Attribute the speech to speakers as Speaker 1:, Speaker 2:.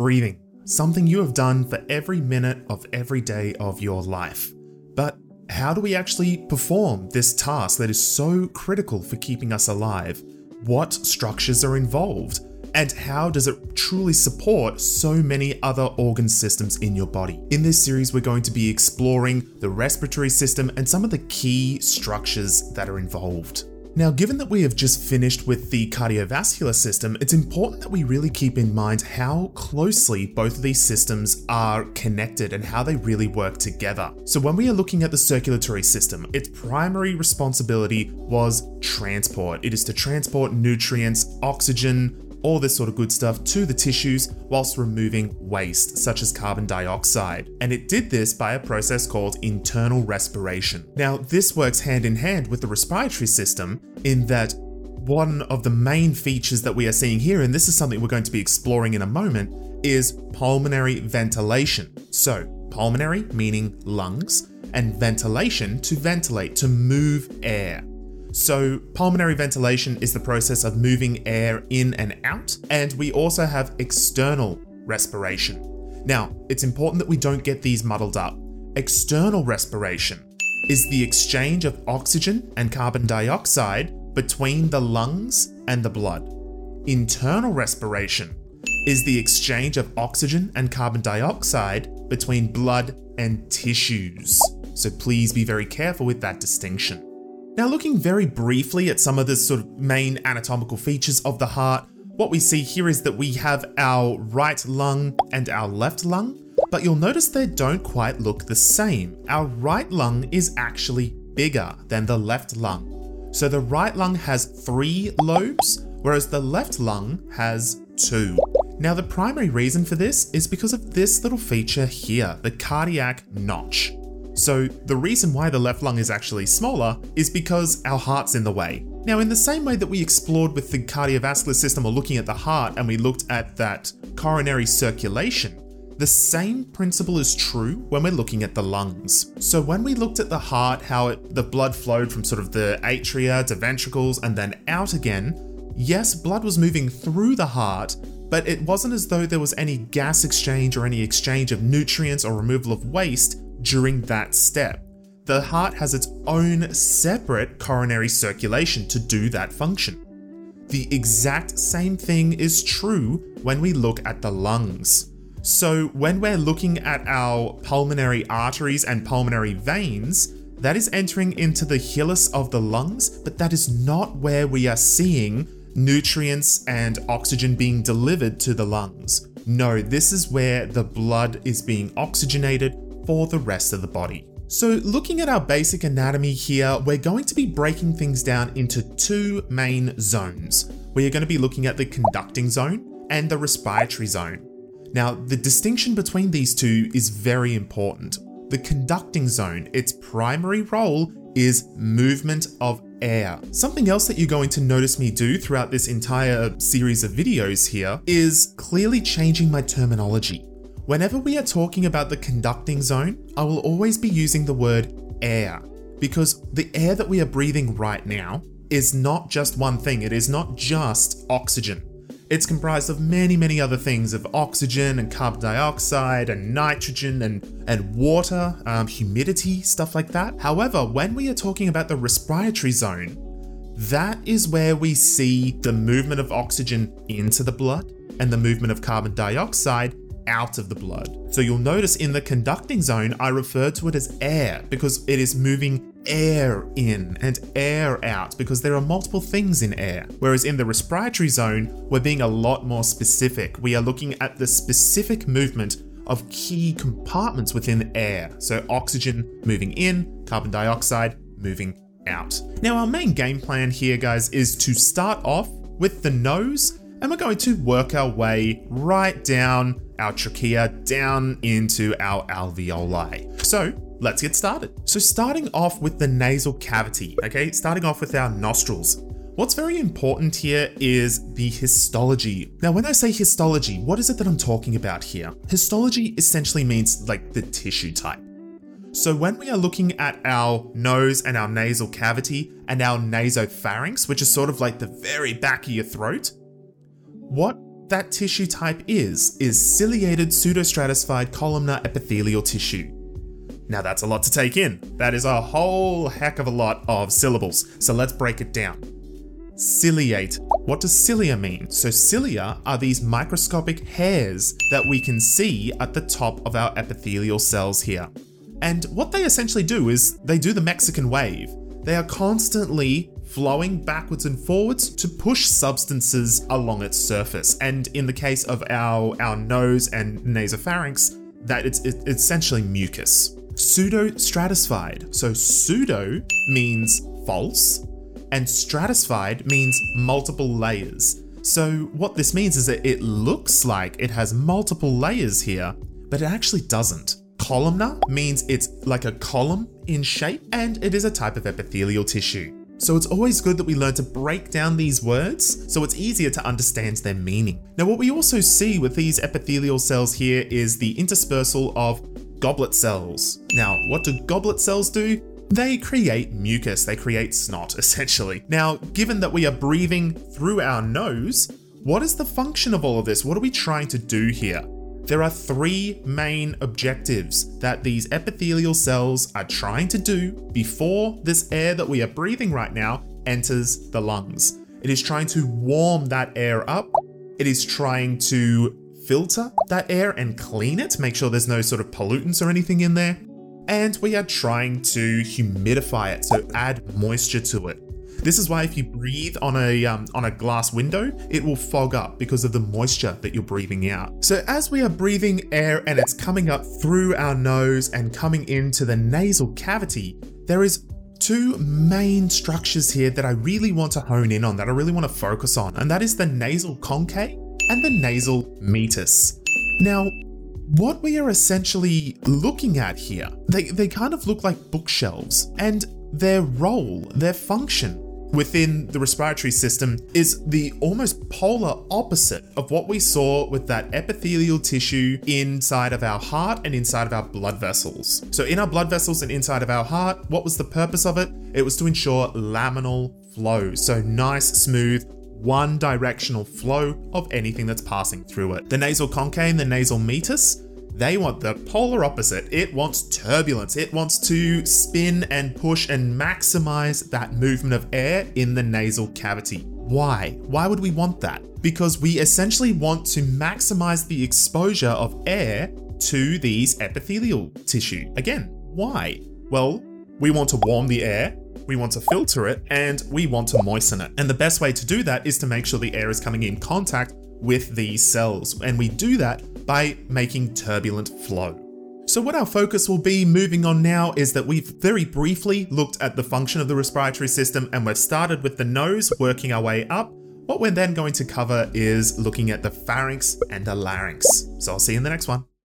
Speaker 1: breathing, something you have done for every minute of every day of your life. But how do we actually perform this task that is so critical for keeping us alive? What structures are involved? And how does it truly support so many other organ systems in your body? In this series, we're going to be exploring the respiratory system and some of the key structures that are involved. Now, given that we have just finished with the cardiovascular system, it's important that we really keep in mind how closely both of these systems are connected and how they really work together. So, when we are looking at the circulatory system, its primary responsibility was transport. It is to transport nutrients, oxygen, all this sort of good stuff to the tissues whilst removing waste, such as carbon dioxide. And it did this by a process called internal respiration. Now, this works hand in hand with the respiratory system in that one of the main features that we are seeing here, and this is something we're going to be exploring in a moment, is pulmonary ventilation. So, pulmonary meaning lungs, and ventilation to ventilate, to move air. So, pulmonary ventilation is the process of moving air in and out, and we also have external respiration. Now, it's important that we don't get these muddled up. External respiration is the exchange of oxygen and carbon dioxide between the lungs and the blood. Internal respiration is the exchange of oxygen and carbon dioxide between blood and tissues. So please be very careful with that distinction. Now, looking very briefly at some of the sort of main anatomical features of the heart, what we see here is that we have our right lung and our left lung, but you'll notice they don't quite look the same. Our right lung is actually bigger than the left lung. So the right lung has three lobes, whereas the left lung has two. Now, the primary reason for this is because of this little feature here, the cardiac notch. So, the reason why the left lung is actually smaller is because our heart's in the way. Now, in the same way that we explored with the cardiovascular system or looking at the heart and we looked at that coronary circulation, the same principle is true when we're looking at the lungs. So, when we looked at the heart, how it, the blood flowed from sort of the atria to ventricles and then out again, yes, blood was moving through the heart, but it wasn't as though there was any gas exchange or any exchange of nutrients or removal of waste during that step. The heart has its own separate coronary circulation to do that function. The exact same thing is true when we look at the lungs. So, when we're looking at our pulmonary arteries and pulmonary veins, that is entering into the hilus of the lungs, but that is not where we are seeing nutrients and oxygen being delivered to the lungs. No, this is where the blood is being oxygenated for the rest of the body. So, looking at our basic anatomy here, we're going to be breaking things down into two main zones. We are going to be looking at the conducting zone and the respiratory zone. Now, the distinction between these two is very important. The conducting zone, its primary role is movement of air. Something else that you're going to notice me do throughout this entire series of videos here is clearly changing my terminology. Whenever we are talking about the conducting zone, I will always be using the word air because the air that we are breathing right now is not just one thing, it is not just oxygen. It's comprised of many, many other things of oxygen and carbon dioxide and nitrogen and, and water, um, humidity, stuff like that. However, when we are talking about the respiratory zone, that is where we see the movement of oxygen into the blood and the movement of carbon dioxide out of the blood. So you'll notice in the conducting zone, I refer to it as air because it is moving air in and air out because there are multiple things in air. Whereas in the respiratory zone, we're being a lot more specific. We are looking at the specific movement of key compartments within air. So oxygen moving in, carbon dioxide moving out. Now, our main game plan here, guys, is to start off with the nose and we're going to work our way right down our trachea down into our alveoli. So let's get started. So starting off with the nasal cavity, okay, starting off with our nostrils. What's very important here is the histology. Now, when I say histology, what is it that I'm talking about here? Histology essentially means like the tissue type. So, when we are looking at our nose and our nasal cavity and our nasopharynx, which is sort of like the very back of your throat, what that tissue type is, is ciliated pseudostratified columnar epithelial tissue. Now that's a lot to take in. That is a whole heck of a lot of syllables. So let's break it down. Ciliate. What does cilia mean? So cilia are these microscopic hairs that we can see at the top of our epithelial cells here. And what they essentially do is they do the Mexican wave. They are constantly flowing backwards and forwards to push substances along its surface. And in the case of our, our nose and nasopharynx, that it's, it's essentially mucus. Pseudo stratified. So pseudo means false, and stratified means multiple layers. So what this means is that it looks like it has multiple layers here, but it actually doesn't. Columnar means it's like a column in shape, and it is a type of epithelial tissue. So it's always good that we learn to break down these words so it's easier to understand their meaning. Now, what we also see with these epithelial cells here is the interspersal of goblet cells. Now, what do goblet cells do? They create mucus, they create snot, essentially. Now, given that we are breathing through our nose, what is the function of all of this? What are we trying to do here? There are three main objectives that these epithelial cells are trying to do before this air that we are breathing right now enters the lungs. It is trying to warm that air up, it is trying to filter that air and clean it, make sure there's no sort of pollutants or anything in there. And we are trying to humidify it, so add moisture to it. This is why if you breathe on a um, on a glass window, it will fog up because of the moisture that you're breathing out. So as we are breathing air and it's coming up through our nose and coming into the nasal cavity, there is two main structures here that I really want to hone in on, that I really want to focus on, and that is the nasal conchae and the nasal meatus. Now, what we are essentially looking at here, they, they kind of look like bookshelves, and their role, their function within the respiratory system is the almost polar opposite of what we saw with that epithelial tissue inside of our heart and inside of our blood vessels. So, in our blood vessels and inside of our heart, what was the purpose of it? It was to ensure laminar flow. So, nice, smooth, one directional flow of anything that's passing through it. The nasal conchae and the nasal meatus they want the polar opposite. It wants turbulence. It wants to spin and push and maximize that movement of air in the nasal cavity. Why? Why would we want that? Because we essentially want to maximize the exposure of air to these epithelial tissue. Again, why? Well, we want to warm the air, we want to filter it, and we want to moisten it. And the best way to do that is to make sure the air is coming in contact with these cells. And we do that by making turbulent flow. So, what our focus will be moving on now is that we've very briefly looked at the function of the respiratory system and we've started with the nose, working our way up. What we're then going to cover is looking at the pharynx and the larynx. So, I'll see you in the next one.